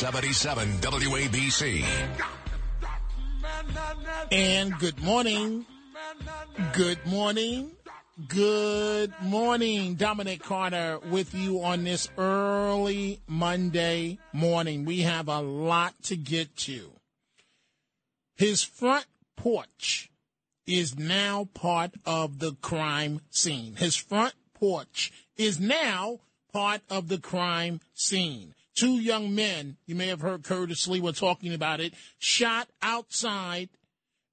77 WABC. And good morning. Good morning. Good morning. Dominic Carter with you on this early Monday morning. We have a lot to get to. His front porch is now part of the crime scene. His front porch is now part of the crime scene. Two young men, you may have heard Curtis Lee, were talking about it, shot outside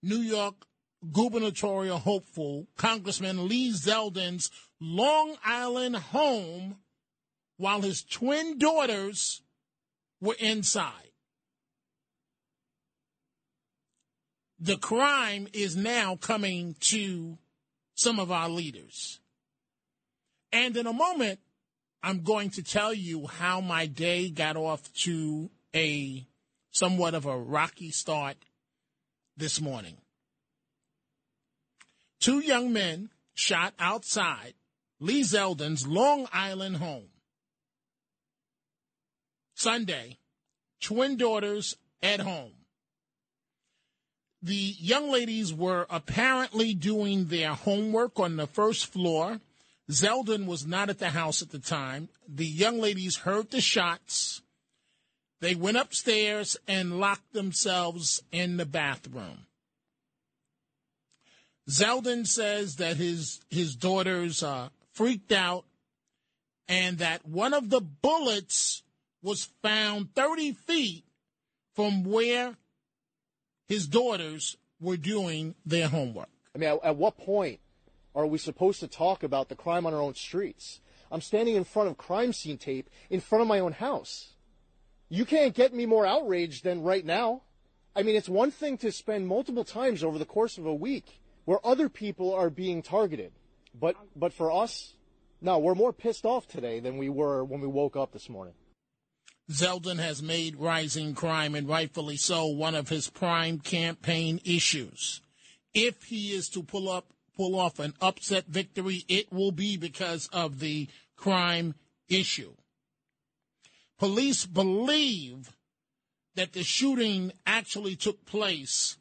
New York gubernatorial hopeful Congressman Lee Zeldin's Long Island home while his twin daughters were inside. The crime is now coming to some of our leaders. And in a moment, I'm going to tell you how my day got off to a somewhat of a rocky start this morning. Two young men shot outside Lee Zeldin's Long Island home. Sunday, twin daughters at home. The young ladies were apparently doing their homework on the first floor Zeldin was not at the house at the time. The young ladies heard the shots. They went upstairs and locked themselves in the bathroom. Zeldin says that his his daughters uh, freaked out and that one of the bullets was found 30 feet from where his daughters were doing their homework. I mean, at, at what point are we supposed to talk about the crime on our own streets? I'm standing in front of crime scene tape in front of my own house. You can't get me more outraged than right now. I mean, it's one thing to spend multiple times over the course of a week where other people are being targeted. But, but for us, no, we're more pissed off today than we were when we woke up this morning. Zeldin has made rising crime, and rightfully so, one of his prime campaign issues. If he is to pull up pull off an upset victory, it will be because of the crime issue. Police believe that the shooting actually took place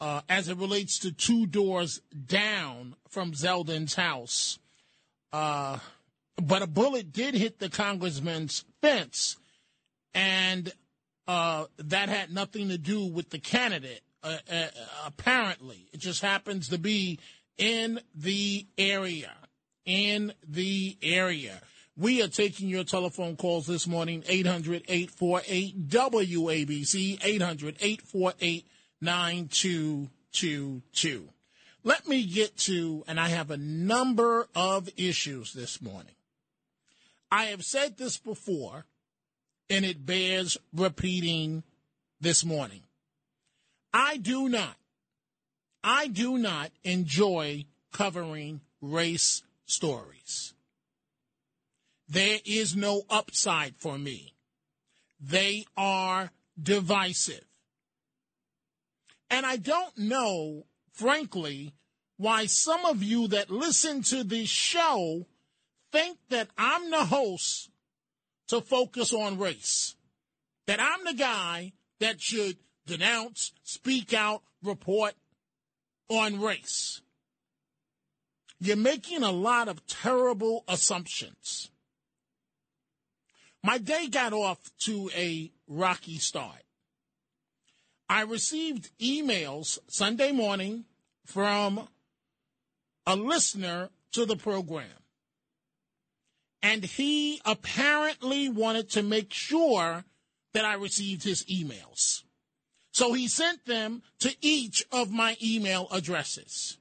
uh, as it relates to two doors down from Zeldin's house. Uh, but a bullet did hit the congressman's fence, and uh, that had nothing to do with the candidate. Uh, uh, apparently, it just happens to be in the area. In the area. We are taking your telephone calls this morning, 800 848 WABC, 800 848 9222. Let me get to, and I have a number of issues this morning. I have said this before, and it bears repeating this morning. I do not I do not enjoy covering race stories. There is no upside for me. They are divisive. And I don't know, frankly, why some of you that listen to this show think that I'm the host to focus on race. That I'm the guy that should denounce, speak out, report, on race. You're making a lot of terrible assumptions. My day got off to a rocky start. I received emails Sunday morning from a listener to the program. And he apparently wanted to make sure that I received his emails. So he sent them to each of my email addresses.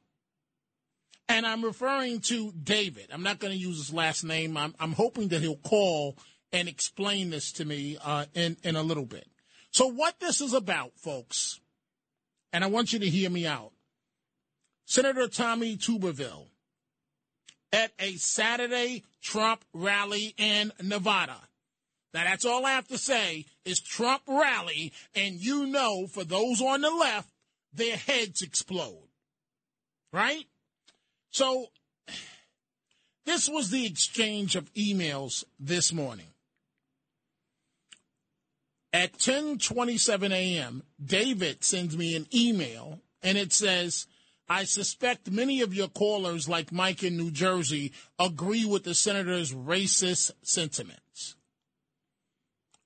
And I'm referring to David. I'm not going to use his last name. I'm, I'm hoping that he'll call and explain this to me uh, in, in a little bit. So, what this is about, folks, and I want you to hear me out. Senator Tommy Tuberville at a Saturday Trump rally in Nevada. Now, that's all I have to say is Trump rally, and you know, for those on the left, their heads explode. Right? So, this was the exchange of emails this morning. At 10:27 a.m., David sends me an email and it says, "I suspect many of your callers like Mike in New Jersey agree with the senator's racist sentiments."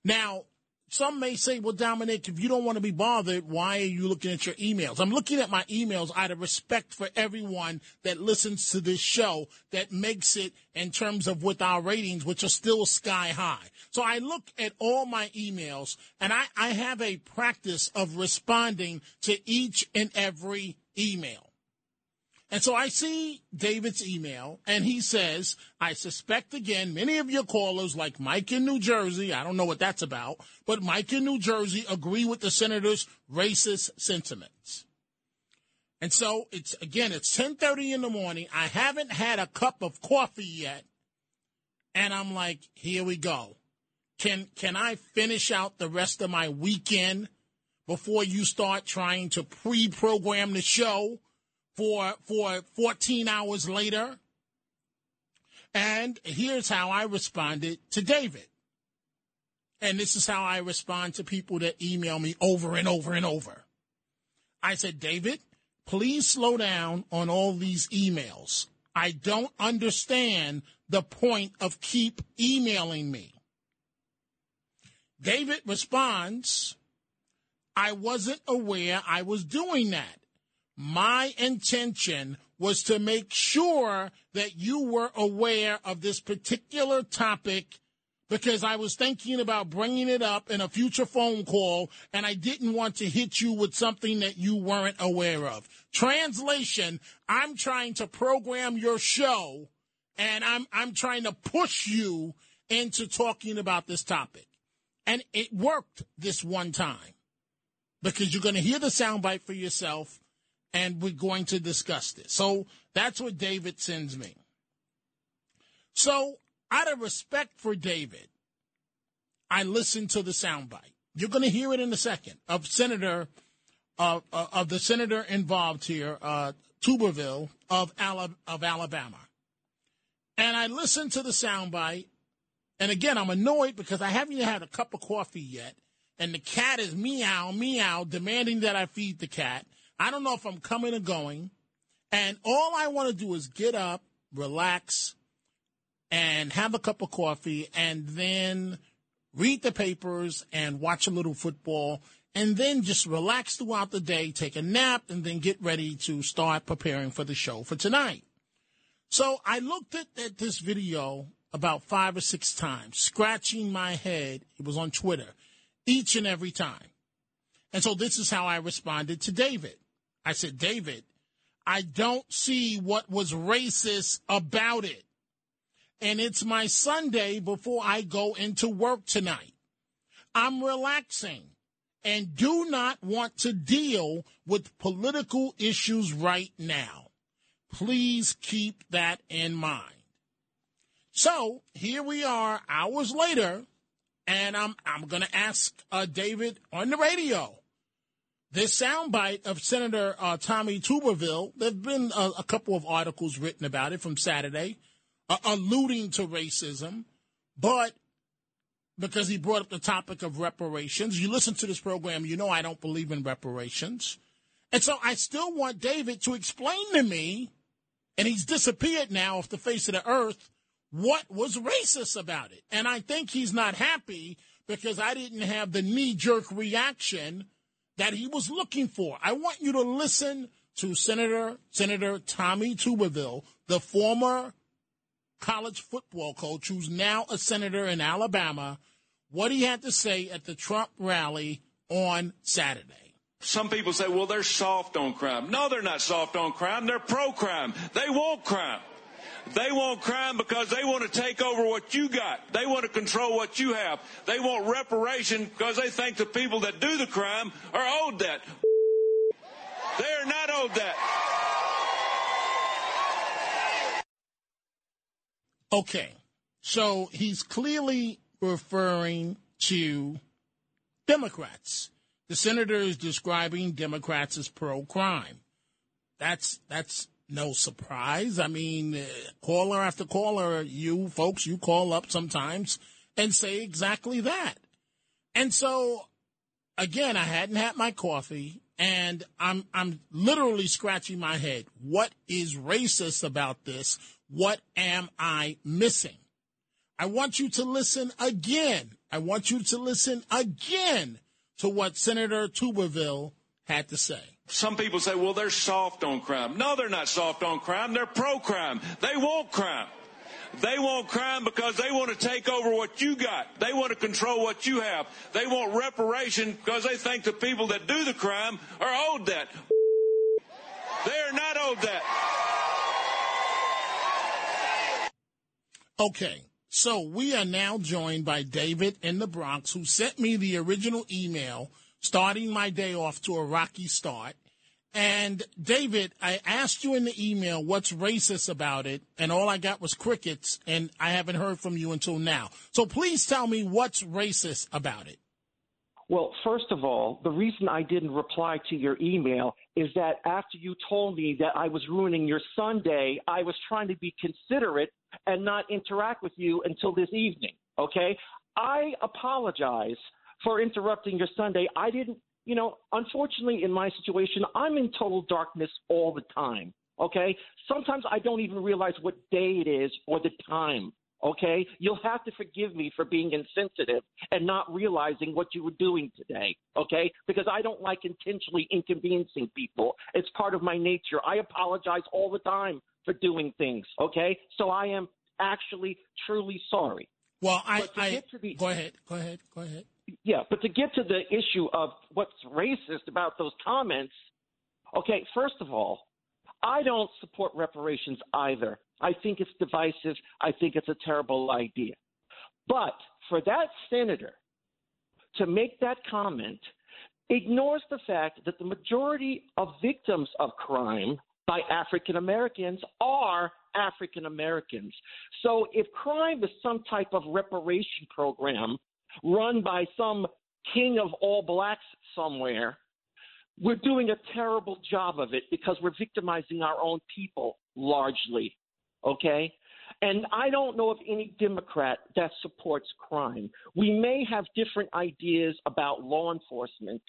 Now, some may say, well, Dominic, if you don't want to be bothered, why are you looking at your emails? I'm looking at my emails out of respect for everyone that listens to this show that makes it in terms of with our ratings, which are still sky high. So I look at all my emails and I, I have a practice of responding to each and every email. And so I see David's email, and he says, I suspect again, many of your callers, like Mike in New Jersey, I don't know what that's about, but Mike in New Jersey agree with the senator's racist sentiments. And so it's again, it's 10:30 in the morning. I haven't had a cup of coffee yet. And I'm like, here we go. Can can I finish out the rest of my weekend before you start trying to pre-program the show? For for 14 hours later. And here's how I responded to David. And this is how I respond to people that email me over and over and over. I said, David, please slow down on all these emails. I don't understand the point of keep emailing me. David responds, I wasn't aware I was doing that. My intention was to make sure that you were aware of this particular topic because I was thinking about bringing it up in a future phone call and I didn't want to hit you with something that you weren't aware of. Translation, I'm trying to program your show and I'm I'm trying to push you into talking about this topic. And it worked this one time because you're going to hear the soundbite for yourself and we're going to discuss this. So that's what David sends me. So, out of respect for David, I listened to the soundbite. You're going to hear it in a second of Senator uh, uh, of the senator involved here, uh, Tuberville of, Ala- of Alabama. And I listened to the soundbite, and again, I'm annoyed because I haven't even had a cup of coffee yet, and the cat is meow meow demanding that I feed the cat. I don't know if I'm coming or going. And all I want to do is get up, relax, and have a cup of coffee, and then read the papers and watch a little football, and then just relax throughout the day, take a nap, and then get ready to start preparing for the show for tonight. So I looked at, at this video about five or six times, scratching my head. It was on Twitter each and every time. And so this is how I responded to David. I said, David, I don't see what was racist about it. And it's my Sunday before I go into work tonight. I'm relaxing and do not want to deal with political issues right now. Please keep that in mind. So here we are hours later, and I'm, I'm going to ask uh, David on the radio this soundbite of Senator uh, Tommy Tuberville, there have been a, a, couple of articles written about it from Saturday, uh, alluding to racism, but because he brought up the topic of reparations, you listen to this program, you know I don't believe in reparations. And so I still want David to explain to me, and he's disappeared now off the face of the earth, what was racist about it. And I think he's not happy because I didn't have the knee jerk reaction that he was looking for. I want you to listen to Senator Senator Tommy Tuberville, the former college football coach who's now a senator in Alabama, what he had to say at the Trump rally on Saturday. Some people say, well, they're soft on crime. No, they're not soft on crime. They're pro crime. They want crime. They want crime because they want to take over what you got. They want to control what you have. They want reparation because they think the people that do the crime are owed that. They are not owed that. Okay. So he's clearly referring to Democrats. The senator is describing Democrats as pro crime. That's that's no surprise. I mean, uh, caller after caller, you folks, you call up sometimes and say exactly that. And so, again, I hadn't had my coffee, and I'm I'm literally scratching my head. What is racist about this? What am I missing? I want you to listen again. I want you to listen again to what Senator Tuberville had to say. Some people say, well, they're soft on crime. No, they're not soft on crime. They're pro crime. They want crime. They want crime because they want to take over what you got. They want to control what you have. They want reparation because they think the people that do the crime are owed that. They are not owed that. Okay, so we are now joined by David in the Bronx, who sent me the original email starting my day off to a rocky start. And David, I asked you in the email what's racist about it, and all I got was crickets, and I haven't heard from you until now. So please tell me what's racist about it. Well, first of all, the reason I didn't reply to your email is that after you told me that I was ruining your Sunday, I was trying to be considerate and not interact with you until this evening. Okay? I apologize for interrupting your Sunday. I didn't, you know, unfortunately, in my situation, I'm in total darkness all the time. Okay? Sometimes I don't even realize what day it is or the time. Okay? You'll have to forgive me for being insensitive and not realizing what you were doing today. Okay? Because I don't like intentionally inconveniencing people. It's part of my nature. I apologize all the time for doing things. Okay? So I am actually truly sorry. Well, I, I the, go ahead, go ahead, go ahead. Yeah, but to get to the issue of what's racist about those comments, okay, first of all, I don't support reparations either. I think it's divisive. I think it's a terrible idea. But for that senator to make that comment ignores the fact that the majority of victims of crime by African Americans are African Americans. So if crime is some type of reparation program run by some king of all blacks somewhere, we're doing a terrible job of it because we're victimizing our own people largely. Okay? And I don't know of any Democrat that supports crime. We may have different ideas about law enforcement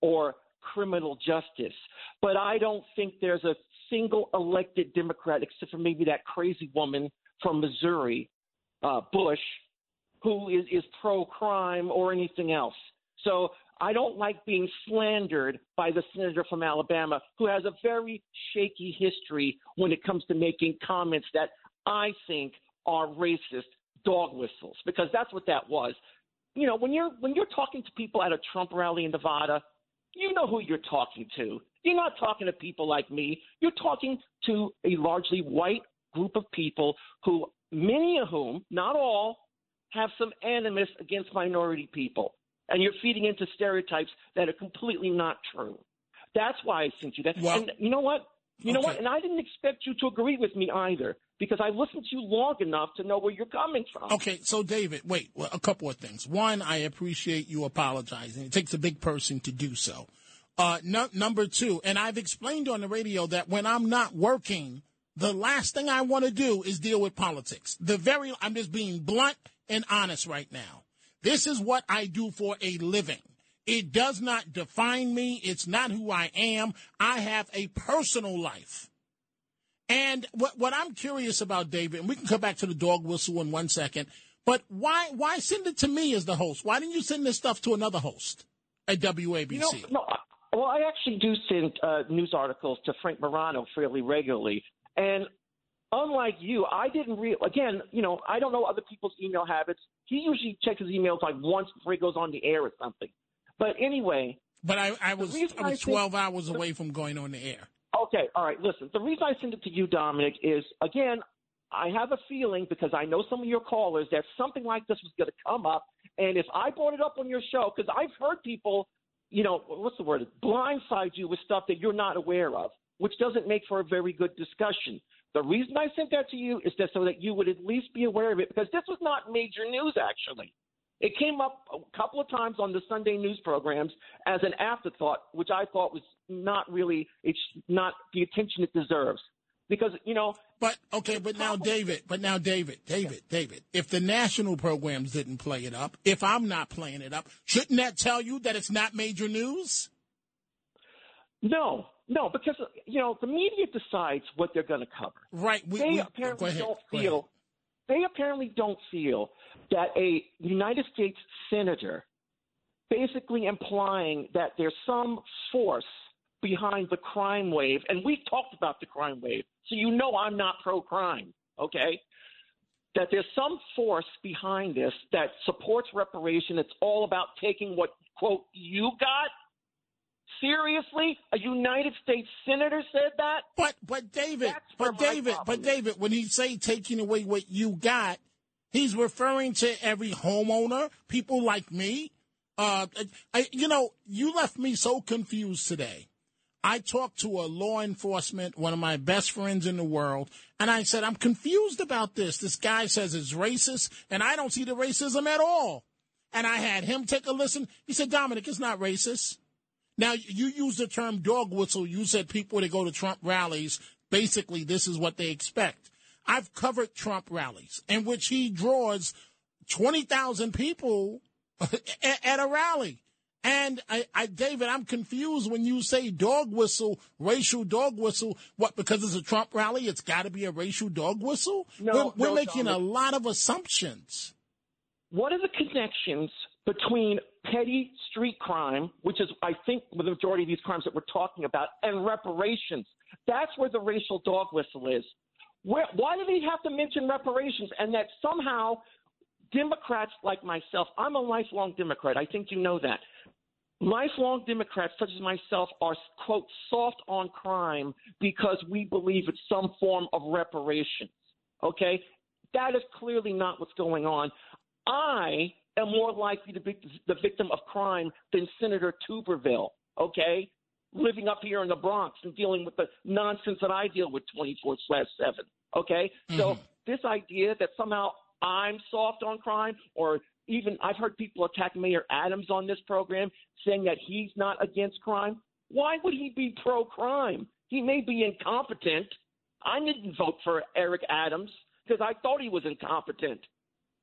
or criminal justice, but I don't think there's a single elected Democrat, except for maybe that crazy woman from Missouri, uh, Bush, who is, is pro crime or anything else. So I don't like being slandered by the senator from Alabama who has a very shaky history when it comes to making comments that I think are racist dog whistles because that's what that was. You know, when you're when you're talking to people at a Trump rally in Nevada, you know who you're talking to. You're not talking to people like me. You're talking to a largely white group of people who many of whom, not all, have some animus against minority people and you're feeding into stereotypes that are completely not true. That's why I sent you that. Well, and you know what? You okay. know what? And I didn't expect you to agree with me either because I listened to you long enough to know where you're coming from. Okay, so David, wait, well, a couple of things. One, I appreciate you apologizing. It takes a big person to do so. Uh, no, number two, and I've explained on the radio that when I'm not working, the last thing I want to do is deal with politics. The very, I'm just being blunt and honest right now. This is what I do for a living. It does not define me. It's not who I am. I have a personal life. And what, what I'm curious about, David, and we can come back to the dog whistle in one second, but why why send it to me as the host? Why didn't you send this stuff to another host at WABC? You know, no, well, I actually do send uh, news articles to Frank Morano fairly regularly. And unlike you, I didn't real again, you know, I don't know other people's email habits. He usually checks his emails like once before he goes on the air or something. But anyway, but I, I was I was twelve think, hours away from going on the air. Okay, all right. Listen, the reason I send it to you, Dominic, is again, I have a feeling because I know some of your callers that something like this was going to come up. And if I brought it up on your show, because I've heard people, you know, what's the word, blindside you with stuff that you're not aware of, which doesn't make for a very good discussion. The reason I sent that to you is that so that you would at least be aware of it because this was not major news, actually. It came up a couple of times on the Sunday news programs as an afterthought, which I thought was not really, it's not the attention it deserves. Because, you know. But, okay, but now, David, but now, David, David, David, if the national programs didn't play it up, if I'm not playing it up, shouldn't that tell you that it's not major news? No, no, because, you know, the media decides what they're going to cover. Right. We, they we, apparently ahead, don't feel they apparently don't feel that a United States senator basically implying that there's some force behind the crime wave, and we've talked about the crime wave, so you know I'm not pro crime, okay? That there's some force behind this that supports reparation. It's all about taking what, quote, you got Seriously, a United States senator said that. But but David, but David, but David, when he say taking away what you got, he's referring to every homeowner, people like me. Uh, I, you know, you left me so confused today. I talked to a law enforcement, one of my best friends in the world, and I said, I'm confused about this. This guy says it's racist, and I don't see the racism at all. And I had him take a listen. He said, Dominic, it's not racist. Now, you use the term dog whistle. You said people that go to Trump rallies, basically, this is what they expect. I've covered Trump rallies in which he draws 20,000 people at a rally. And I, I, David, I'm confused when you say dog whistle, racial dog whistle. What? Because it's a Trump rally, it's got to be a racial dog whistle. No, we're, we're no, making Dominic. a lot of assumptions. What are the connections between petty street crime, which is, I think, the majority of these crimes that we're talking about, and reparations? That's where the racial dog whistle is. Where, why do they have to mention reparations? And that somehow Democrats like myself, I'm a lifelong Democrat. I think you know that. Lifelong Democrats, such as myself, are, quote, soft on crime because we believe it's some form of reparations. Okay? That is clearly not what's going on. I am more likely to be the victim of crime than Senator Tuberville, okay? Living up here in the Bronx and dealing with the nonsense that I deal with 24 7, okay? So mm-hmm. this idea that somehow I'm soft on crime or even I've heard people attack Mayor Adams on this program saying that he's not against crime. Why would he be pro crime? He may be incompetent. I didn't vote for Eric Adams because I thought he was incompetent.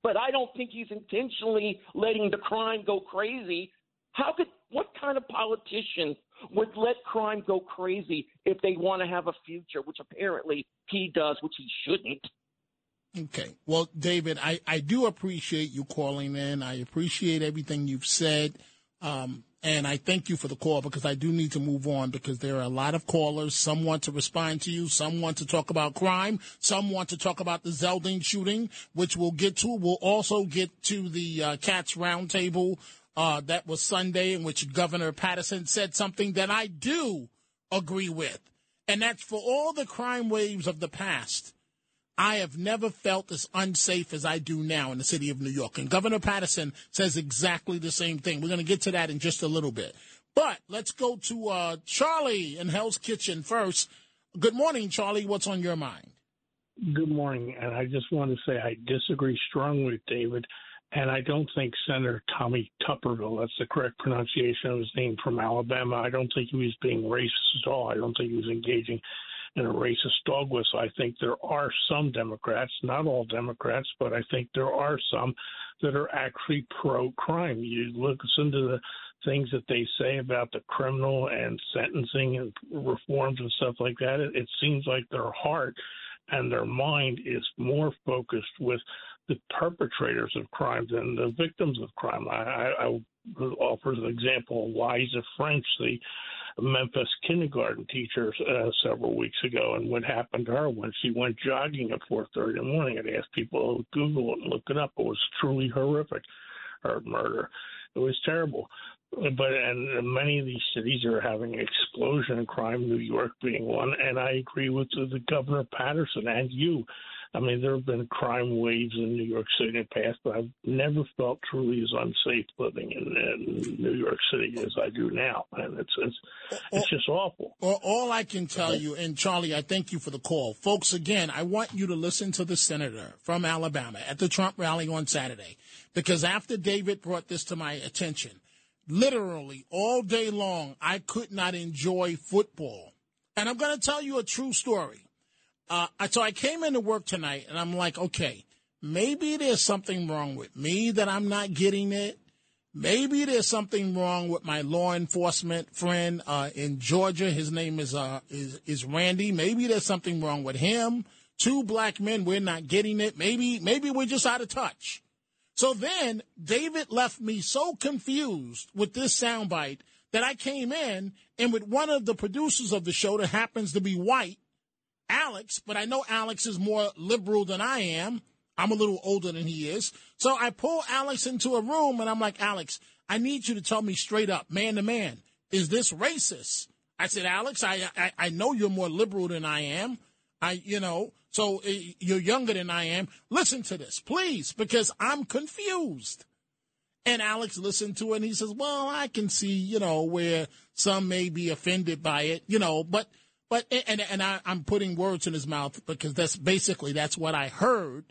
But I don't think he's intentionally letting the crime go crazy. How could what kind of politician would let crime go crazy if they want to have a future, which apparently he does, which he shouldn't? Okay. Well, David, I, I do appreciate you calling in. I appreciate everything you've said. Um, and I thank you for the call because I do need to move on because there are a lot of callers. Some want to respond to you. Some want to talk about crime. Some want to talk about the Zeldin shooting, which we'll get to. We'll also get to the uh, Cats Roundtable uh, that was Sunday in which Governor Paterson said something that I do agree with. And that's for all the crime waves of the past. I have never felt as unsafe as I do now in the city of New York. And Governor Paterson says exactly the same thing. We're going to get to that in just a little bit. But let's go to uh, Charlie in Hell's Kitchen first. Good morning, Charlie. What's on your mind? Good morning. And I just want to say I disagree strongly with David. And I don't think Senator Tommy Tuberville, that's the correct pronunciation of his name from Alabama, I don't think he was being racist at all. I don't think he was engaging in a racist dog whistle. I think there are some Democrats, not all Democrats, but I think there are some that are actually pro crime. You listen to the things that they say about the criminal and sentencing and reforms and stuff like that. It, it seems like their heart and their mind is more focused with the perpetrators of crime than the victims of crime. I, I, I offer an example of Liza French, the Memphis kindergarten teacher uh, several weeks ago, and what happened to her when she went jogging at 4:30 in the morning. I asked people to Google it and look it up. It was truly horrific. Her murder. It was terrible. But and many of these cities are having an explosion in crime. New York being one, and I agree with the Governor Paterson and you I mean, there have been crime waves in New York City in the past, but I've never felt truly as unsafe living in, in New York City as I do now, and it's it's, it's just awful. All I can tell you, and Charlie, I thank you for the call, folks. Again, I want you to listen to the senator from Alabama at the Trump rally on Saturday, because after David brought this to my attention, literally all day long, I could not enjoy football, and I'm going to tell you a true story. Uh, so I came into work tonight and I'm like, okay, maybe there's something wrong with me that I'm not getting it. Maybe there's something wrong with my law enforcement friend uh, in Georgia. His name is uh, is is Randy. Maybe there's something wrong with him. Two black men, we're not getting it. Maybe maybe we're just out of touch. So then David left me so confused with this soundbite that I came in and with one of the producers of the show that happens to be white Alex, but I know Alex is more liberal than I am. I'm a little older than he is. So I pull Alex into a room and I'm like, Alex, I need you to tell me straight up, man to man, is this racist? I said, Alex, I, I, I know you're more liberal than I am. I, you know, so uh, you're younger than I am. Listen to this, please, because I'm confused. And Alex listened to it and he says, well, I can see, you know, where some may be offended by it, you know, but but and and I, am putting words in his mouth because that's basically that's what I heard.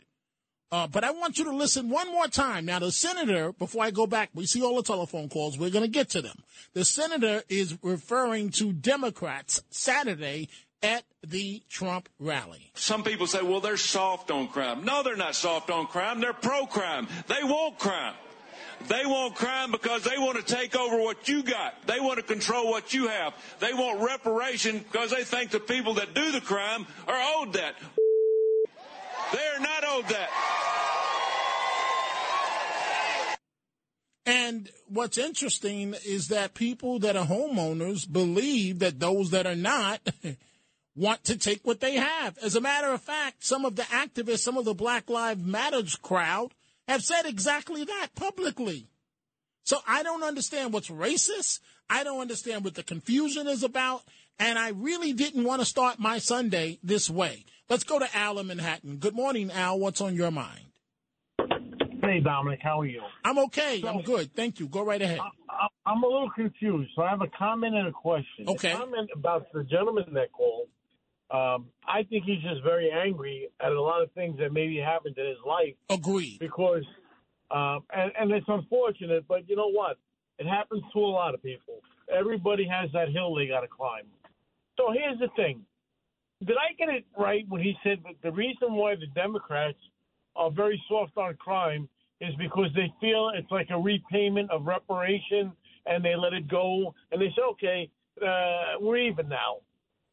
Uh, but I want you to listen one more time. Now, the senator, before I go back, we see all the telephone calls. We're going to get to them. The senator is referring to Democrats Saturday at the Trump rally. Some people say, well, they're soft on crime. No, they're not soft on crime. They're pro crime. They want crime. They want crime because they want to take over what you got. They want to control what you have. They want reparation because they think the people that do the crime are owed that. They are not owed that. And what's interesting is that people that are homeowners believe that those that are not want to take what they have. As a matter of fact, some of the activists, some of the Black Lives Matters crowd have said exactly that publicly. So I don't understand what's racist. I don't understand what the confusion is about. And I really didn't want to start my Sunday this way. Let's go to Al in Manhattan. Good morning, Al. What's on your mind? Hey, Dominic. How are you? I'm okay. So, I'm good. Thank you. Go right ahead. I, am a little confused. So I have a comment and a question. Okay. A comment about the gentleman that called. Um, I think he's just very angry at a lot of things that maybe happened in his life. Agreed. Because, um, and, and it's unfortunate, but you know what? It happens to a lot of people. Everybody has that hill they got to climb. So here's the thing. Did I get it right when he said that the reason why the Democrats are very soft on crime is because they feel it's like a repayment of reparation and they let it go and they say, okay, uh, we're even now.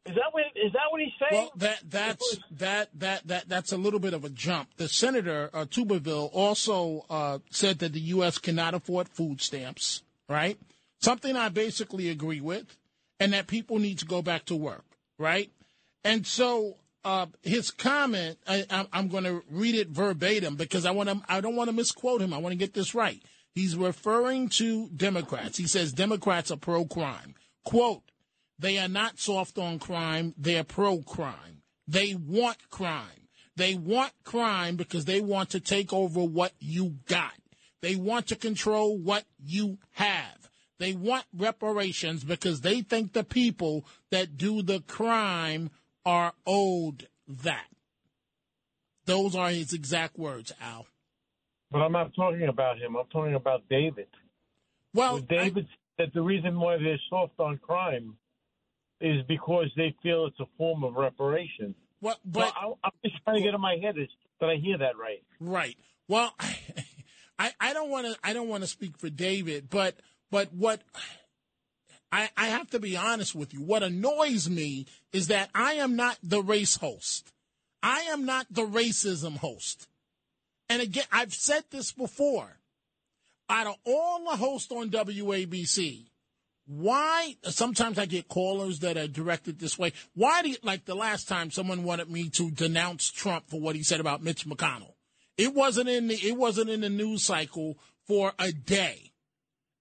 Is that what is that what he's saying? Well, that that's that that that that's a little bit of a jump. The senator uh, Tuberville also uh, said that the U.S. cannot afford food stamps. Right, something I basically agree with, and that people need to go back to work. Right, and so uh, his comment, I, am going to read it verbatim because I want to. I don't want to misquote him. I want to get this right. He's referring to Democrats. He says Democrats are pro crime. Quote they are not soft on crime, they're pro crime. They want crime. They want crime because they want to take over what you got. They want to control what you have. They want reparations because they think the people that do the crime are owed that. Those are his exact words, Al. But I'm not talking about him. I'm talking about David. Well, David I, said the reason why they're soft on crime is because they feel it's a form of reparation. What? But so I, am just trying to get in my head is that I hear that right? Right. Well, I I don't want to I don't want to speak for David, but but what I I have to be honest with you. What annoys me is that I am not the race host. I am not the racism host. And again, I've said this before. Out of all the hosts on WABC, why sometimes I get callers that are directed this way. Why do you, like the last time someone wanted me to denounce Trump for what he said about Mitch McConnell? It wasn't in the it wasn't in the news cycle for a day.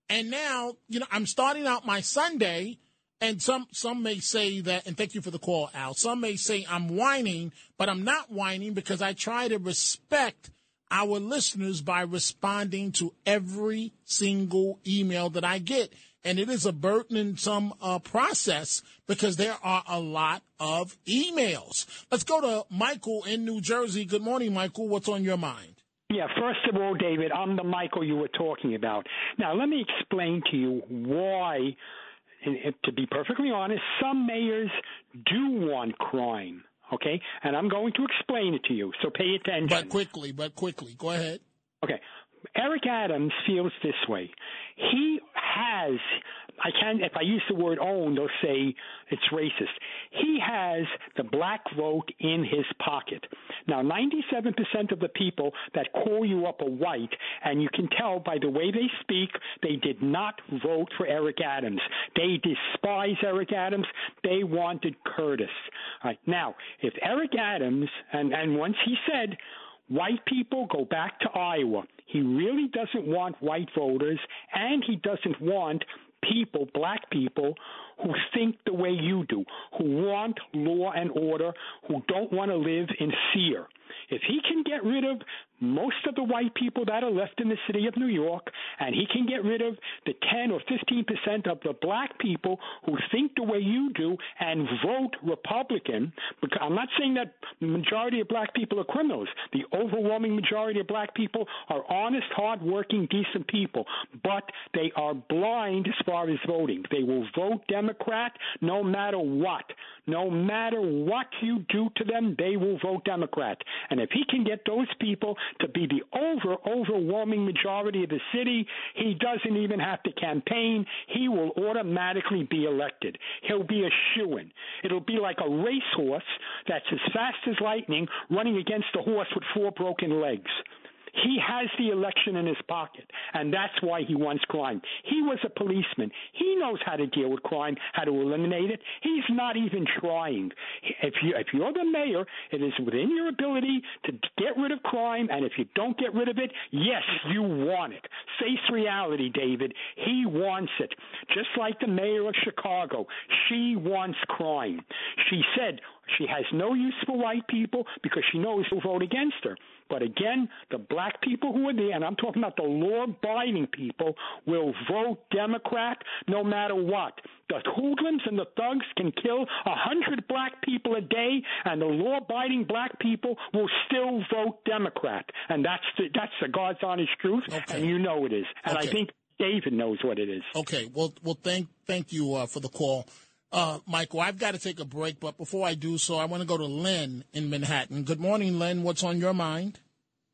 And now, you know, I'm starting out my Sunday And some some may say that, and thank you for the call, Al. Some may say I'm whining, but I'm not whining because I try to respect our listeners by responding to every single email that I get. And it is a burdensome uh, process because there are a lot of emails. Let's go to Michael in New Jersey. Good morning, Michael. What's on your mind? Yeah, first of all, David, I'm the Michael you were talking about. Now, let me explain to you why, to be perfectly honest, some mayors do want crime okay? And I'm going to explain it to you, so pay attention. But quickly, but quickly. Go ahead. Okay. Eric Adams feels this way. He has, I can't. if I use the word own, they'll say it's racist. He has the black vote in his pocket. Now, 97% of the people that call you up are white, and you can tell by the way they speak, they did not vote for Eric Adams. They despise Eric Adams. They wanted Curtis. Right. Now, if Eric Adams, and, and once he said, white people go back to Iowa. He really doesn't want white voters, and he doesn't want people, black people, who think the way you do, who want law and order, who don't want to live in fear. If he can get rid of most of the white people that are left in the city of New York, and he can get rid of the 10 or 15 percent of the black people who think the way you do and vote Republican. Because I'm not saying that the majority of black people are criminals. The overwhelming majority of black people are honest, hardworking, decent people, but they are blind as far as voting. They will vote Democrat no matter what. No matter what you do to them, they will vote Democrat. And if he can get those people to be the over overwhelming majority of the city. He doesn't even have to campaign. He will automatically be elected. He'll be a shoo in. It'll be like a racehorse that's as fast as lightning running against a horse with four broken legs. He has the election in his pocket, and that's why he wants crime. He was a policeman. He knows how to deal with crime, how to eliminate it. He's not even trying. If you if you're the mayor, it is within your ability to get rid of crime, and if you don't get rid of it, yes, you want it. Face reality, David. He wants it. Just like the mayor of Chicago, she wants crime. She said she has no use for white people because she knows who'll vote against her. But again, the black people who are there, and I'm talking about the law abiding people, will vote Democrat no matter what. The hoodlums and the thugs can kill a hundred black people a day, and the law abiding black people will still vote Democrat. And that's the, that's the God's honest truth, okay. and you know it is. And okay. I think David knows what it is. Okay. Well, well, thank thank you uh, for the call. Uh, Michael, I've got to take a break, but before I do so, I want to go to Lynn in Manhattan. Good morning, Lynn. What's on your mind?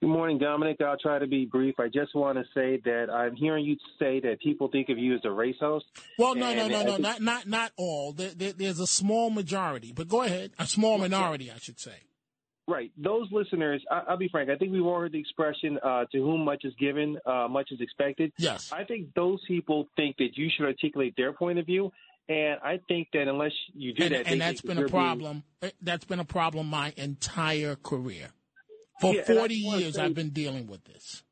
Good morning, Dominic. I'll try to be brief. I just want to say that I'm hearing you say that people think of you as a race host. Well, no, no, no, no, not not not all. There, there, there's a small majority, but go ahead. A small minority, I should say. Right. Those listeners, I, will be frank. I think we've all heard the expression uh, "to whom much is given, uh, much is expected." Yes. I think those people think that you should articulate their point of view, and I think that unless you do and, that, and that's been a problem. Being... That's been a problem my entire career. For yeah, 40 years, say, I've been dealing with this.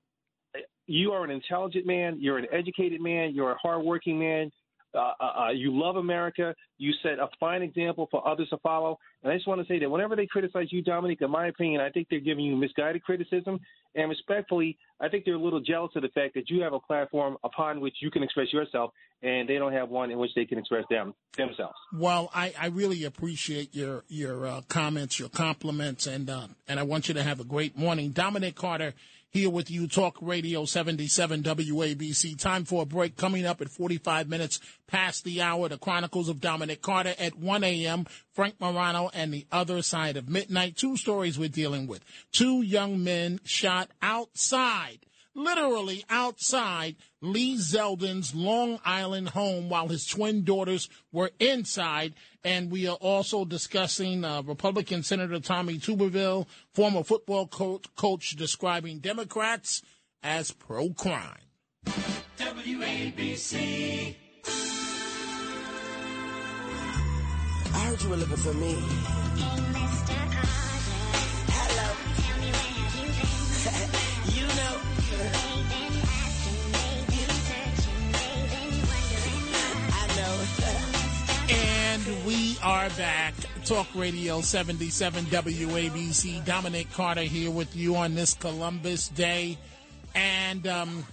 You are an intelligent man. You're an educated man. You're a hardworking man. Uh, uh, uh, you love America. You set a fine example for others to follow. And I just want to say that whenever they criticize you, Dominic, in my opinion, I think they're giving you misguided criticism. And respectfully, I think they're a little jealous of the fact that you have a platform upon which you can express yourself, and they don't have one in which they can express them themselves. Well, I, I really appreciate your your uh, comments, your compliments, and uh, and I want you to have a great morning, Dominic Carter here with you, Talk Radio 77 WABC. Time for a break coming up at 45 minutes past the hour. The Chronicles of Dominic Carter at 1 a.m. Frank Morano and the other side of midnight. Two stories we're dealing with. Two young men shot outside literally outside Lee Zeldin's Long Island home while his twin daughters were inside. And we are also discussing uh, Republican Senator Tommy Tuberville, former football coach, coach describing Democrats as pro crime. WABC. I heard you were looking for me. We are back. Talk Radio 77 WABC. Dominic Carter here with you on this Columbus Day. And um,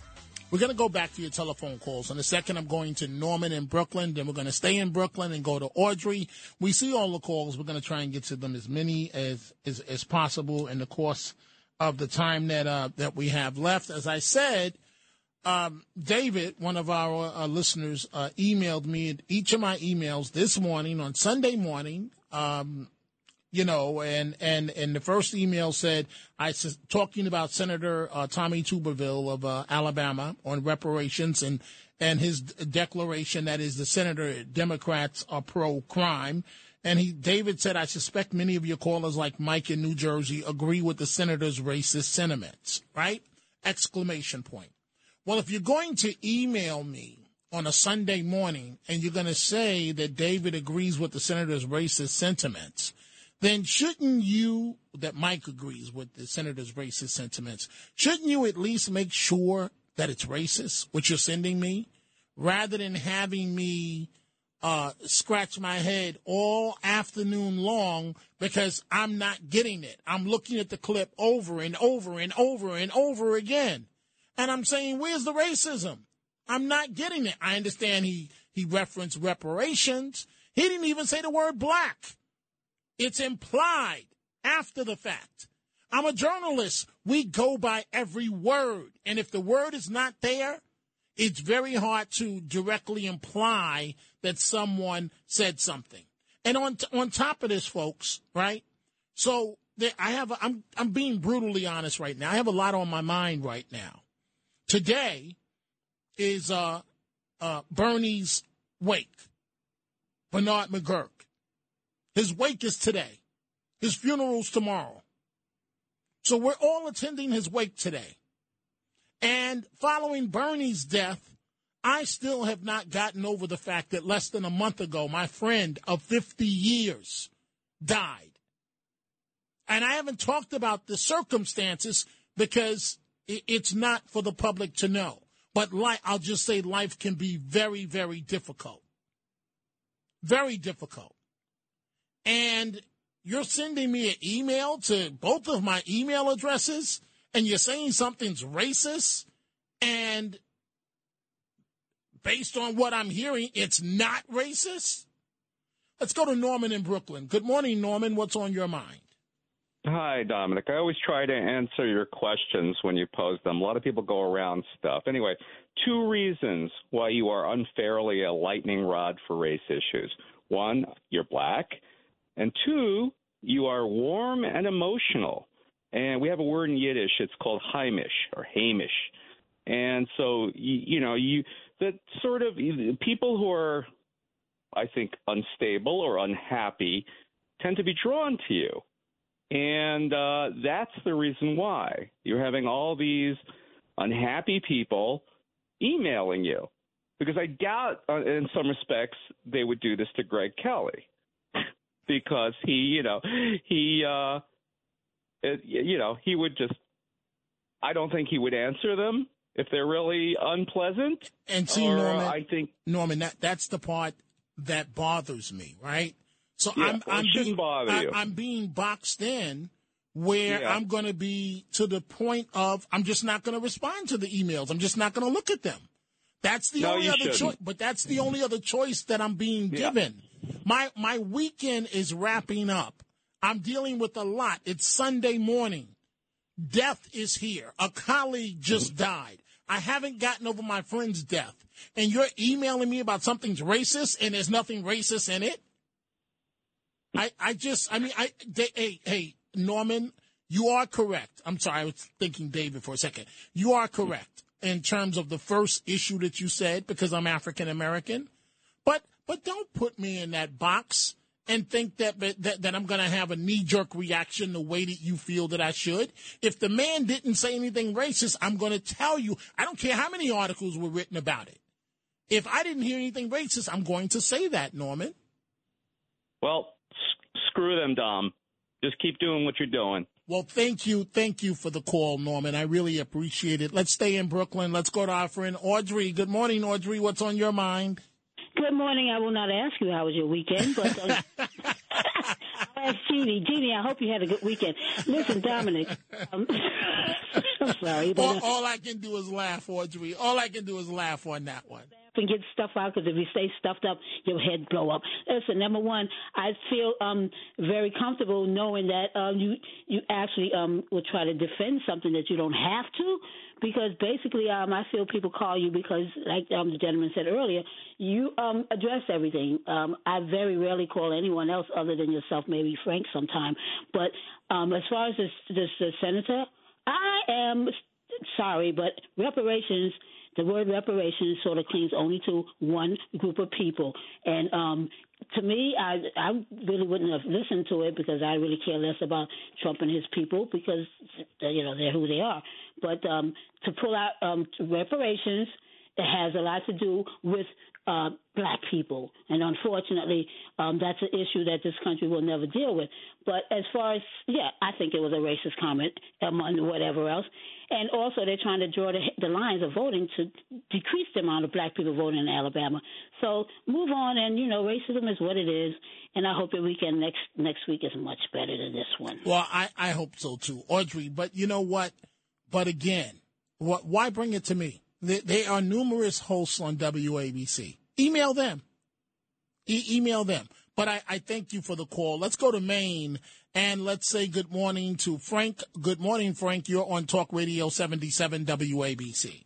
we're going to go back to your telephone calls. In a second, I'm going to Norman in Brooklyn. Then we're going to stay in Brooklyn and go to Audrey. We see all the calls. We're going to try and get to them as many as, as, as possible in the course of the time that, uh, that we have left. As I said, um, David, one of our uh, listeners, uh, emailed me each of my emails this morning on Sunday morning. Um, you know, and and and the first email said I was talking about Senator uh, Tommy Tuberville of uh, Alabama on reparations and and his declaration that is the senator Democrats are pro crime. And he, David said, I suspect many of your callers, like Mike in New Jersey, agree with the senator's racist sentiments. Right? Exclamation point. Well, if you're going to email me on a Sunday morning and you're going to say that David agrees with the senator's racist sentiments, then shouldn't you, that Mike agrees with the senator's racist sentiments, shouldn't you at least make sure that it's racist, what you're sending me, rather than having me uh, scratch my head all afternoon long because I'm not getting it. I'm looking at the clip over and over and over and over again. And I'm saying, where's the racism? I'm not getting it. I understand he, he referenced reparations. He didn't even say the word black. It's implied after the fact. I'm a journalist. We go by every word. And if the word is not there, it's very hard to directly imply that someone said something. And on, t- on top of this, folks, right? So I have, a, I'm, I'm being brutally honest right now. I have a lot on my mind right now. Today is uh, uh, Bernie's wake, Bernard McGuirk. His wake is today. His funeral's tomorrow. So we're all attending his wake today. And following Bernie's death, I still have not gotten over the fact that less than a month ago, my friend of 50 years died. And I haven't talked about the circumstances because it's not for the public to know. But life, I'll just say life can be very, very difficult. Very difficult. And you're sending me an email to both of my email addresses and you're saying something's racist and based on what I'm hearing, it's not racist? Let's go to Norman in Brooklyn. Good morning, Norman. What's on your mind? Hi, Dominic. I always try to answer your questions when you pose them. A lot of people go around stuff. Anyway, two reasons why you are unfairly a lightning rod for race issues. One, you're black, and two, you are warm and emotional. And we have a word in Yiddish. It's called Heimish or Hamish. And so, you, you know, you that sort of people who are, I think, unstable or unhappy tend to be drawn to you. And uh, that's the reason why you're having all these unhappy people emailing you. Because I doubt, uh, in some respects, they would do this to Greg Kelly. because he, you know, he, uh, it, you know, he would just, I don't think he would answer them if they're really unpleasant. And see, or, Norman, I think Norman, that that's the part that bothers me, right? So Yeah, I'm well, I'm being, I. I'm being boxed in where Yeah. I'm going to be to the point of I'm just not going to respond to the emails. I'm just not going to look at them. That's the No, only other choice. But that's the only other choice that I'm being Yeah. given. My my weekend is wrapping up. I'm dealing with a lot. It's Sunday morning. Death is here. A colleague just died. I haven't gotten over my friend's death. And you're emailing me about something's racist and there's nothing racist in it? I, I just, I mean, I, they, hey, hey, Norman, you are correct. I'm sorry, I was thinking David for a second. You are correct in terms of the first issue that you said because I'm African American. But, but don't put me in that box and think that, that, that I'm going to have a knee jerk reaction the way that you feel that I should. If the man didn't say anything racist, I'm going to tell you, I don't care how many articles were written about it. If I didn't hear anything racist, I'm going to say that, Norman. Well, s- screw them, Dom. Just keep doing what you're doing. Well, thank you. Thank you for the call, Norman. I really appreciate it. Let's stay in Brooklyn. Let's go to our friend Audrey. Good morning, Audrey. What's on your mind? Good morning. I will not ask you how was your weekend, but uh, I'll ask Jeannie. Jeannie, I hope you had a good weekend. Listen, Dominic. Um, I'm sorry, but all, uh, all I can do is laugh, Audrey. All I can do is laugh on that one. and get stuff out because if you stay stuffed up, your head blow up. Listen, number one, I feel um very comfortable knowing that um you you actually um will try to defend something that you don't have to because basically um I feel people call you because like um the gentleman said earlier, you um address everything. Um I very rarely call anyone else other than yourself, maybe Frank sometime. But um as far as this this, senator, I am sorry, but reparations the word reparations sort of clings only to one group of people. And um, to me, I I really wouldn't have listened to it because I really care less about Trump and his people because you know they're who they are. But um, to pull out um, reparations, it has a lot to do with uh, black people, and unfortunately, um, that's an issue that this country will never deal with. But as far as yeah, I think it was a racist comment among whatever else, and also they're trying to draw the, the lines of voting to decrease the amount of black people voting in Alabama. So move on, and you know, racism is what it is, and I hope the weekend next next week is much better than this one. Well, I, I hope so too, Audrey. But you know what? But again, what? Why bring it to me? There, are numerous hosts on WABC. Email them. E- email them. But I, I thank you for the call. Let's go to Maine and let's say good morning to Frank. Good morning, Frank. You're on Talk Radio 77 WABC.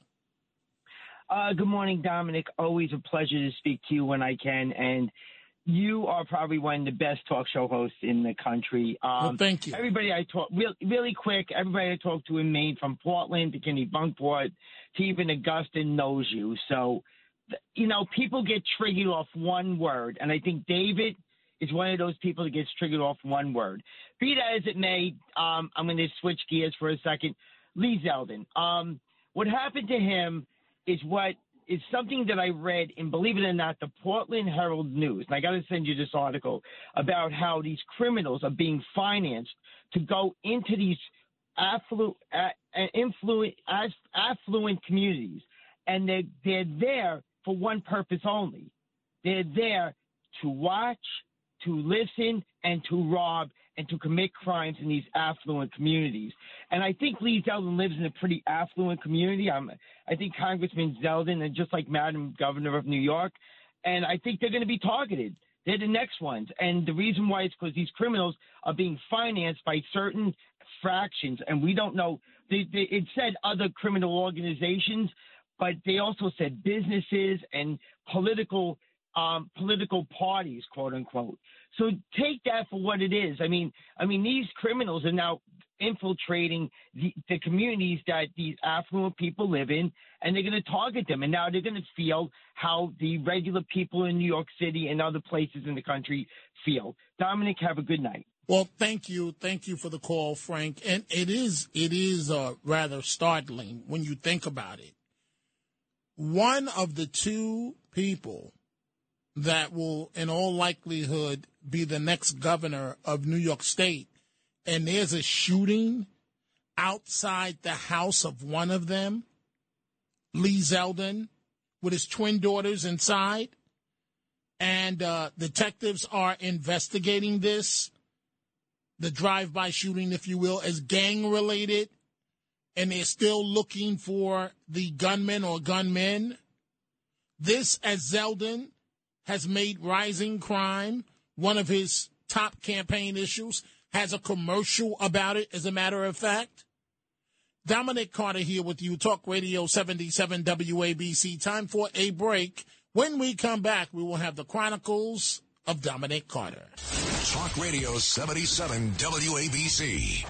Uh, good morning, Dominic. Always a pleasure to speak to you when I can. And you are probably one of the best talk show hosts in the country. Um, Well, thank you. Everybody I talk, real, really quick, everybody I talk to in Maine, from Portland to Kennebunkport to even Augusta, knows you. So, you know, people get triggered off one word. And I think David is one of those people that gets triggered off one word. Be that as it may, um, I'm going to switch gears for a second. Lee Zeldin. Um, what happened to him is what is something that I read in, believe it or not, the Portland Herald News. And I got to send you this article about how these criminals are being financed to go into these affluent, influent, affluent communities, and they're they're there for one purpose only. They're there to watch, to listen, and to rob and to commit crimes in these affluent communities. And I think Lee Zeldin lives in a pretty affluent community. I'm, I think Congressman Zeldin, and just like Madam Governor of New York, and I think they're going to be targeted. They're the next ones. And the reason why is because these criminals are being financed by certain fractions, and we don't know. They, they, it said other criminal organizations, but they also said businesses and political um, political parties, quote unquote. So take that for what it is. I mean, I mean, these criminals are now infiltrating the, the communities that these affluent people live in, and they're going to target them. And now they're going to feel how the regular people in New York City and other places in the country feel. Dominic, have a good night. Well, thank you, thank you for the call, Frank. And it is it is uh, rather startling when you think about it. One of the two people that will, in all likelihood, be the next governor of New York State, and there's a shooting outside the house of one of them, Lee Zeldin, with his twin daughters inside, and uh, detectives are investigating this, the drive-by shooting, if you will, as gang-related, and they're still looking for the gunman or gunmen. This, as Zeldin has made rising crime one of his top campaign issues, has a commercial about it, as a matter of fact. Dominic Carter here with you, Talk Radio 77 WABC. Time for a break. When we come back, we will have the Chronicles of Dominic Carter. Talk Radio 77 WABC.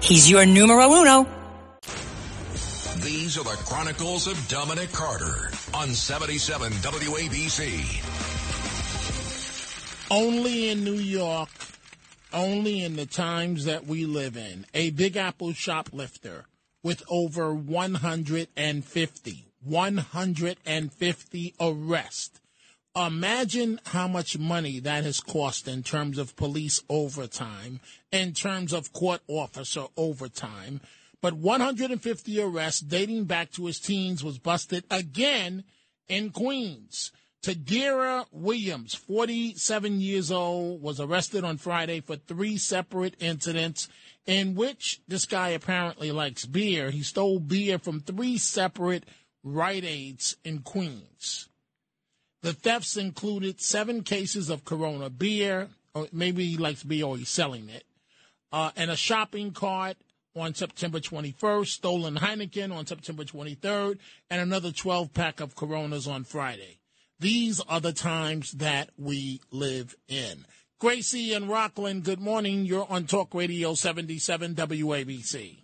He's your numero uno. These These are the Chronicles of Dominic Carter on 77 WABC. Only in New York, only in the times that we live in, a Big Apple shoplifter with over 150, 150 arrests. Imagine how much money that has cost in terms of police overtime, in terms of court officer overtime. But 150 arrests dating back to his teens was busted again in Queens. Tadira Williams, 47 years old, was arrested on Friday for three separate incidents in which this guy apparently likes beer. He stole beer from three separate Rite Aids in Queens. The thefts included seven cases of Corona beer, or maybe he likes beer or he's selling it, uh, and a shopping cart on September 21st, stolen Heineken on September 23rd, and another 12 pack of Coronas on Friday. These are the times that we live in. Gracie and Rockland, good morning. You're on Talk Radio 77 WABC.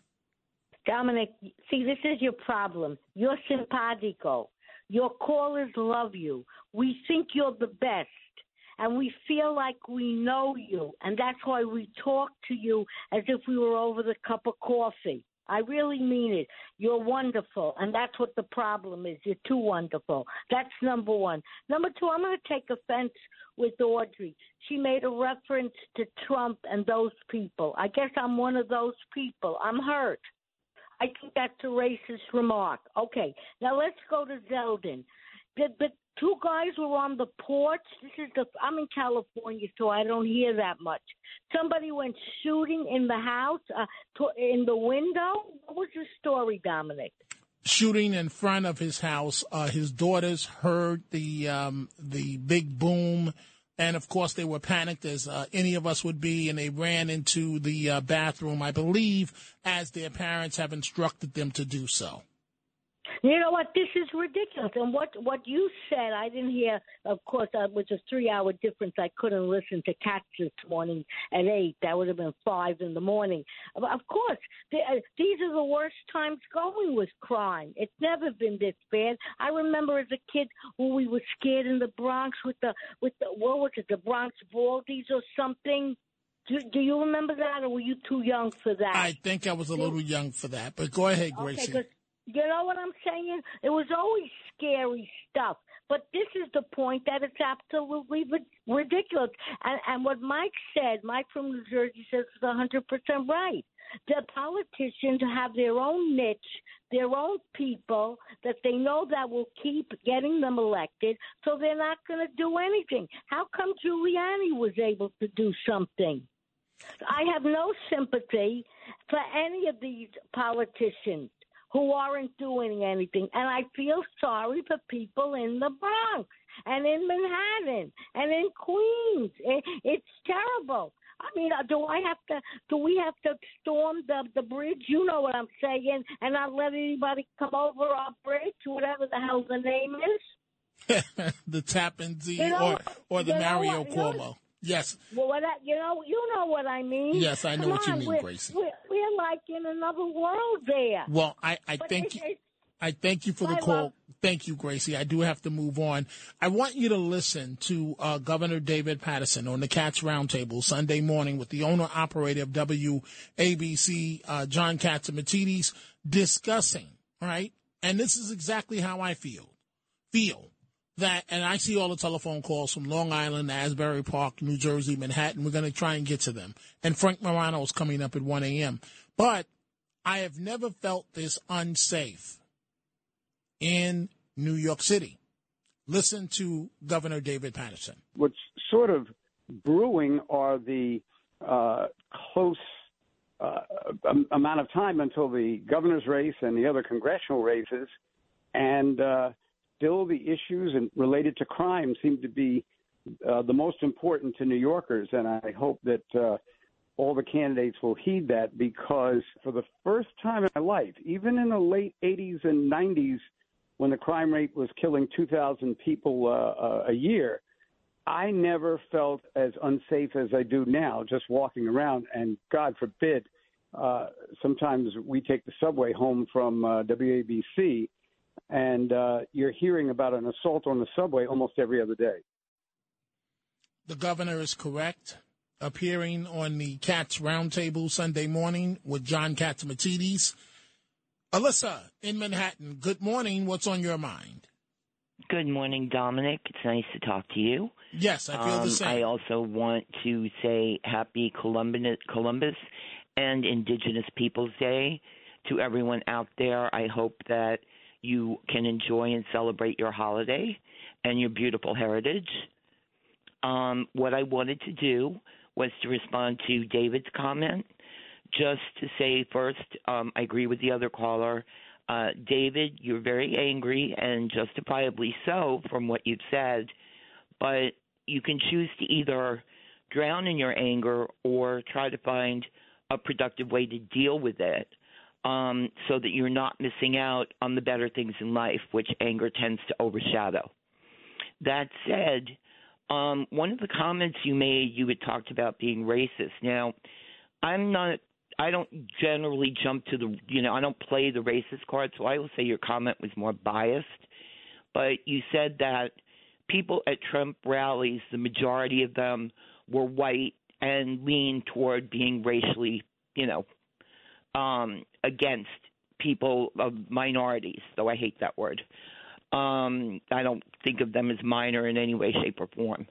Dominic, see, this is your problem. You're simpatico. Your callers love you. We think you're the best. And we feel like we know you. And that's why we talk to you as if we were over the cup of coffee. I really mean it. You're wonderful, and that's what the problem is. You're too wonderful. That's number one. Number two, I'm going to take offense with Audrey. She made a reference to Trump and those people. I guess I'm one of those people. I'm hurt. I think that's a racist remark. Okay, now let's go to Zeldin. The, the two guys were on the porch. This is the I'm in California, so I don't hear that much. Somebody went shooting in the house, uh, to, in the window. What was the story, Dominic? Shooting in front of his house. Uh, his daughters heard the um, the big boom, and of course they were panicked as uh, any of us would be, and they ran into the uh, bathroom. I believe as their parents have instructed them to do so. You know what? This is ridiculous. And what what you said, I didn't hear. Of course, uh, was a three hour difference, I couldn't listen to Cats this morning at eight. That would have been five in the morning. Of course, they, uh, these are the worst times going with crime. It's never been this bad. I remember as a kid when we were scared in the Bronx with the with the what was it, the Bronx Baldies or something. Do, do you remember that, or were you too young for that? I think I was a little young for that, but go ahead, Gracie. Okay, you know what I'm saying? It was always scary stuff. But this is the point that it's absolutely ridiculous. And, and what Mike said, Mike from New Jersey says is 100% right. The politicians have their own niche, their own people that they know that will keep getting them elected, so they're not going to do anything. How come Giuliani was able to do something? I have no sympathy for any of these politicians who aren't doing anything. And I feel sorry for people in the Bronx and in Manhattan and in Queens. It, it's terrible. I mean, uh, do I have to? Do we have to storm the the bridge? You know what I'm saying, and not let anybody come over our bridge, whatever the hell the name is. the Tappan Zee you know, or or the Mario Cuomo. You know, Yes. Well, what I, you know, you know what I mean. Yes, I know Come what you mean, we're, Gracie. We're, we're like in another world there. Well, I, I But thank you. I thank you for the I call. love- Thank you, Gracie. I do have to move on. I want you to listen to uh, Governor David Paterson on the Cats Roundtable Sunday morning with the owner operator of WABC, uh, John Catsimatidis, discussing, right? And this is exactly how I feel. Feel that, and I see all the telephone calls from Long Island, Asbury Park, New Jersey, Manhattan. We're going to try and get to them. And Frank Morano is coming up at 1 a.m. But I have never felt this unsafe in New York City. Listen to Governor David Paterson. what's sort of brewing are the uh, close uh, amount of time until the governor's race and the other congressional races, and uh, still the issues and related to crime seem to be uh, the most important to New Yorkers. And I hope that uh, all the candidates will heed that because for the first time in my life, even in the late 80s and 90s, when the crime rate was killing 2,000 people uh, uh, a year, I never felt as unsafe as I do now just walking around. And God forbid uh, sometimes we take the subway home from uh, WABC, and uh, you're hearing about an assault on the subway almost every other day. The governor is correct. Appearing on the Cats Roundtable Sunday morning with John Catsimatidis. Alyssa in Manhattan, good morning. What's on your mind? Good morning, Dominic. It's nice to talk to you. Yes, I feel um, the same. I also want to say happy Columbus, Columbus and Indigenous Peoples Day to everyone out there. I hope that you can enjoy and celebrate your holiday and your beautiful heritage. Um, what I wanted to do was to respond to David's comment. Just to say first, um, I agree with the other caller. Uh, David, you're very angry and justifiably so from what you've said, but you can choose to either drown in your anger or try to find a productive way to deal with it um, so that you're not missing out on the better things in life, which anger tends to overshadow. That said, um, one of the comments you made, you had talked about being racist. Now, I'm not. I don't generally jump to the. You know, I don't play the racist card, so I will say your comment was more biased. But you said that people at Trump rallies, the majority of them were white and lean toward being racially, you know, um, against people of minorities. Though I hate that word. Um, I don't think of them as minor in any way, shape, or form.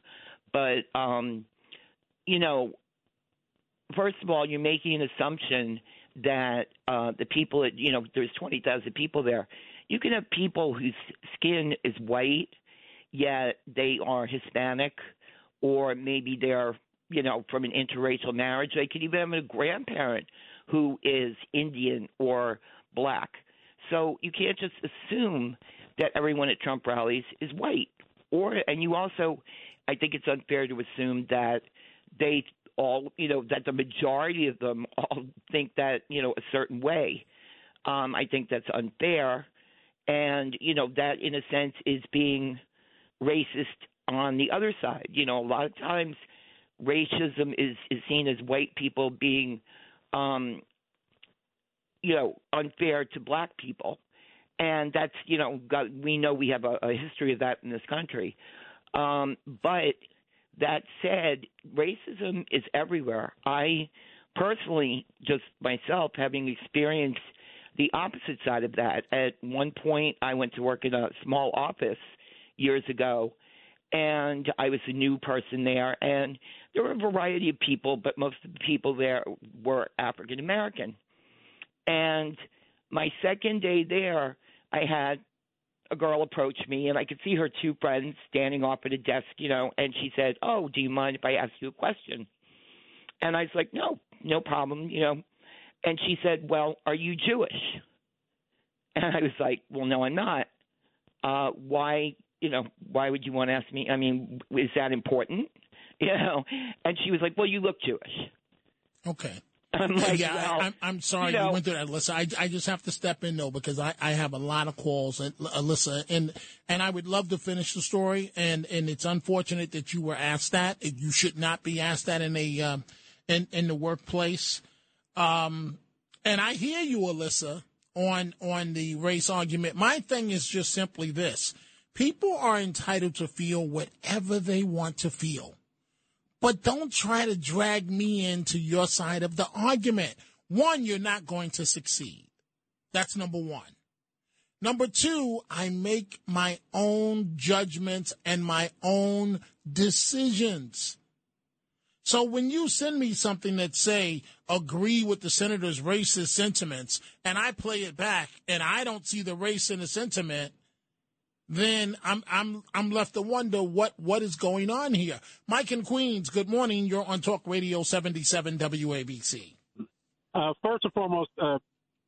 But um, you know, first of all, you're making an assumption that uh, the people, that, you know, there's 20,000 people there. You can have people whose skin is white, yet they are Hispanic, or maybe they're, you know, from an interracial marriage. They could even have a grandparent who is Indian or black. So you can't just assume that everyone at Trump rallies is white. Or and you also I think it's unfair to assume that they all you know that the majority of them all think that you know a certain way. Um, I think that's unfair, and you know that in a sense is being racist on the other side. You know, a lot of times racism is is seen as white people being, um, you know, unfair to black people, and that's you know got, we know we have a, a history of that in this country. Um, but that said, racism is everywhere. I personally, just myself, having experienced the opposite side of that. At one point, I went to work in a small office years ago, and I was a new person there, and there were a variety of people, but most of the people there were African American. And my second day there, I had a girl approach me and I could see her two friends standing off at a desk, you know, and she said, "Oh, do you mind if I ask you a question?" And I was like, "No, no problem," you know. And she said, "Well, are you Jewish?" And I was like, "Well, no, I'm not." Uh why, you know, why would you want to ask me? I mean, is that important? You know? And she was like, "Well, you look Jewish." Okay. I'm like, yeah, well, I, I'm, I'm sorry you you, went through that, Alyssa. I, I just have to step in though because I, I have a lot of calls, and Alyssa, and and I would love to finish the story, and and it's unfortunate that you were asked that. You should not be asked that in a um, in in the workplace. Um, and I hear you, Alyssa, on on the race argument. My thing is just simply this: people are entitled to feel whatever they want to feel. But don't try to drag me into your side of the argument. One, you're not going to succeed. That's number one. Number two, I make my own judgments and my own decisions. So when you send me something that say agree with the senator's racist sentiments and I play it back and I don't see the race in the sentiment, then I'm I'm I'm left to wonder what what is going on here. Mike and Queens, good morning. You're on Talk Radio 77 WABC. Uh, first and foremost, uh,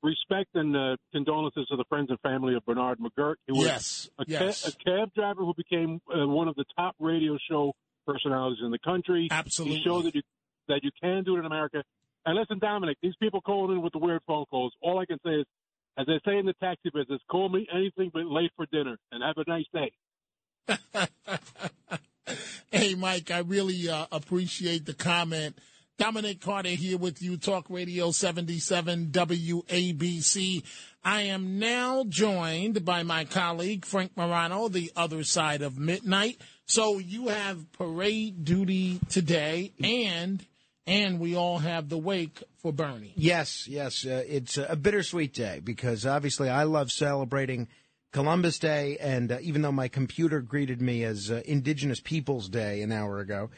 respect and uh, condolences to the friends and family of Bernard McGuirk. He was Yes, a, ca- yes. a cab driver who became uh, one of the top radio show personalities in the country. Absolutely. He showed that you that you can do it in America. And listen, Dominic, these people calling in with the weird phone calls. All I can say is, as they say in the taxi business, call me anything but late for dinner, and have a nice day. Hey, Mike, I really uh, appreciate the comment. Dominic Carter here with you, Talk Radio 77 WABC. I am now joined by my colleague, Frank Morano, the other side of midnight. So you have parade duty today, and and we all have the wake for Bernie. Yes, yes. Uh, it's a bittersweet day because obviously I love celebrating Columbus Day, and uh, even though my computer greeted me as uh, Indigenous Peoples Day an hour ago,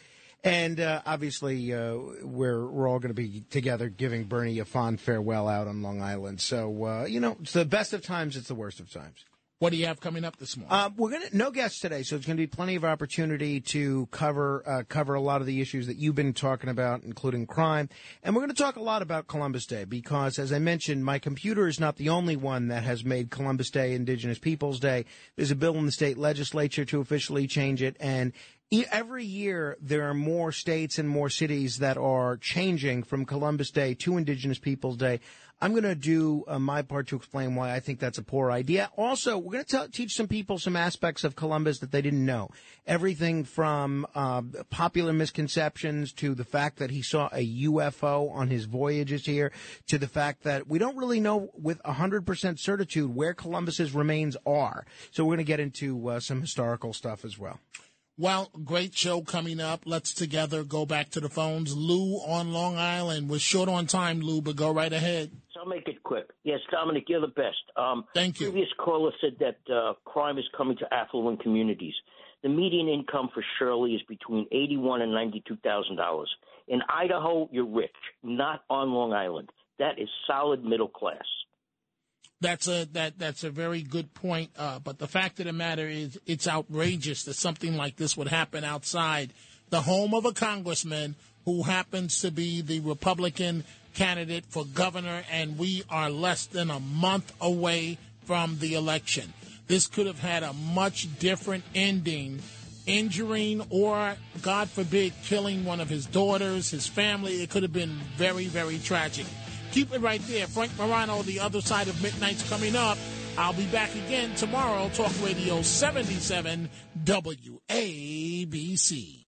and uh, obviously, uh, we're we're all going to be together giving Bernie a fond farewell out on Long Island. So uh, you know, it's the best of times. It's the worst of times. What do you have coming up this morning? Uh, we're gonna no guests today, so it's to be plenty of opportunity to cover uh, cover a lot of the issues that you've been talking about, including crime, and we're to talk a lot about Columbus Day because, as I mentioned, my computer is not the only one that has made Columbus Day Indigenous Peoples Day. There's a bill in the state legislature to officially change it, and every year there are more states and more cities that are changing from Columbus Day to Indigenous Peoples Day. I'm going to do uh, my part to explain why I think that's a poor idea. Also, we're going to teach some people some aspects of Columbus that they didn't know. Everything from uh, popular misconceptions to the fact that he saw a UFO on his voyages here to the fact that we don't really know with 100% certitude where Columbus's remains are. So we're going to get into uh, some historical stuff as well. Well, great show coming up. Let's together go back to the phones. Lou on Long Island. We're short on time, Lou, but go right ahead. I'll make it quick. Yes, Dominic, you're the best. Um, Thank you. Previous caller said that uh, crime is coming to affluent communities. The median income for Shirley is between eighty-one and ninety-two thousand dollars. In Idaho, you're rich, not on Long Island. That is solid middle class. That's a that that's a very good point. Uh, but the fact of the matter is, it's outrageous that something like this would happen outside the home of a congressman who happens to be the Republican candidate for governor, and we are less than a month away from the election. This could have had a much different ending, injuring or, God forbid, killing one of his daughters, his family. It could have been very, very tragic. Keep it right there. Frank Morano, the other side of midnight's coming up. I'll be back again tomorrow, Talk Radio 77 WABC.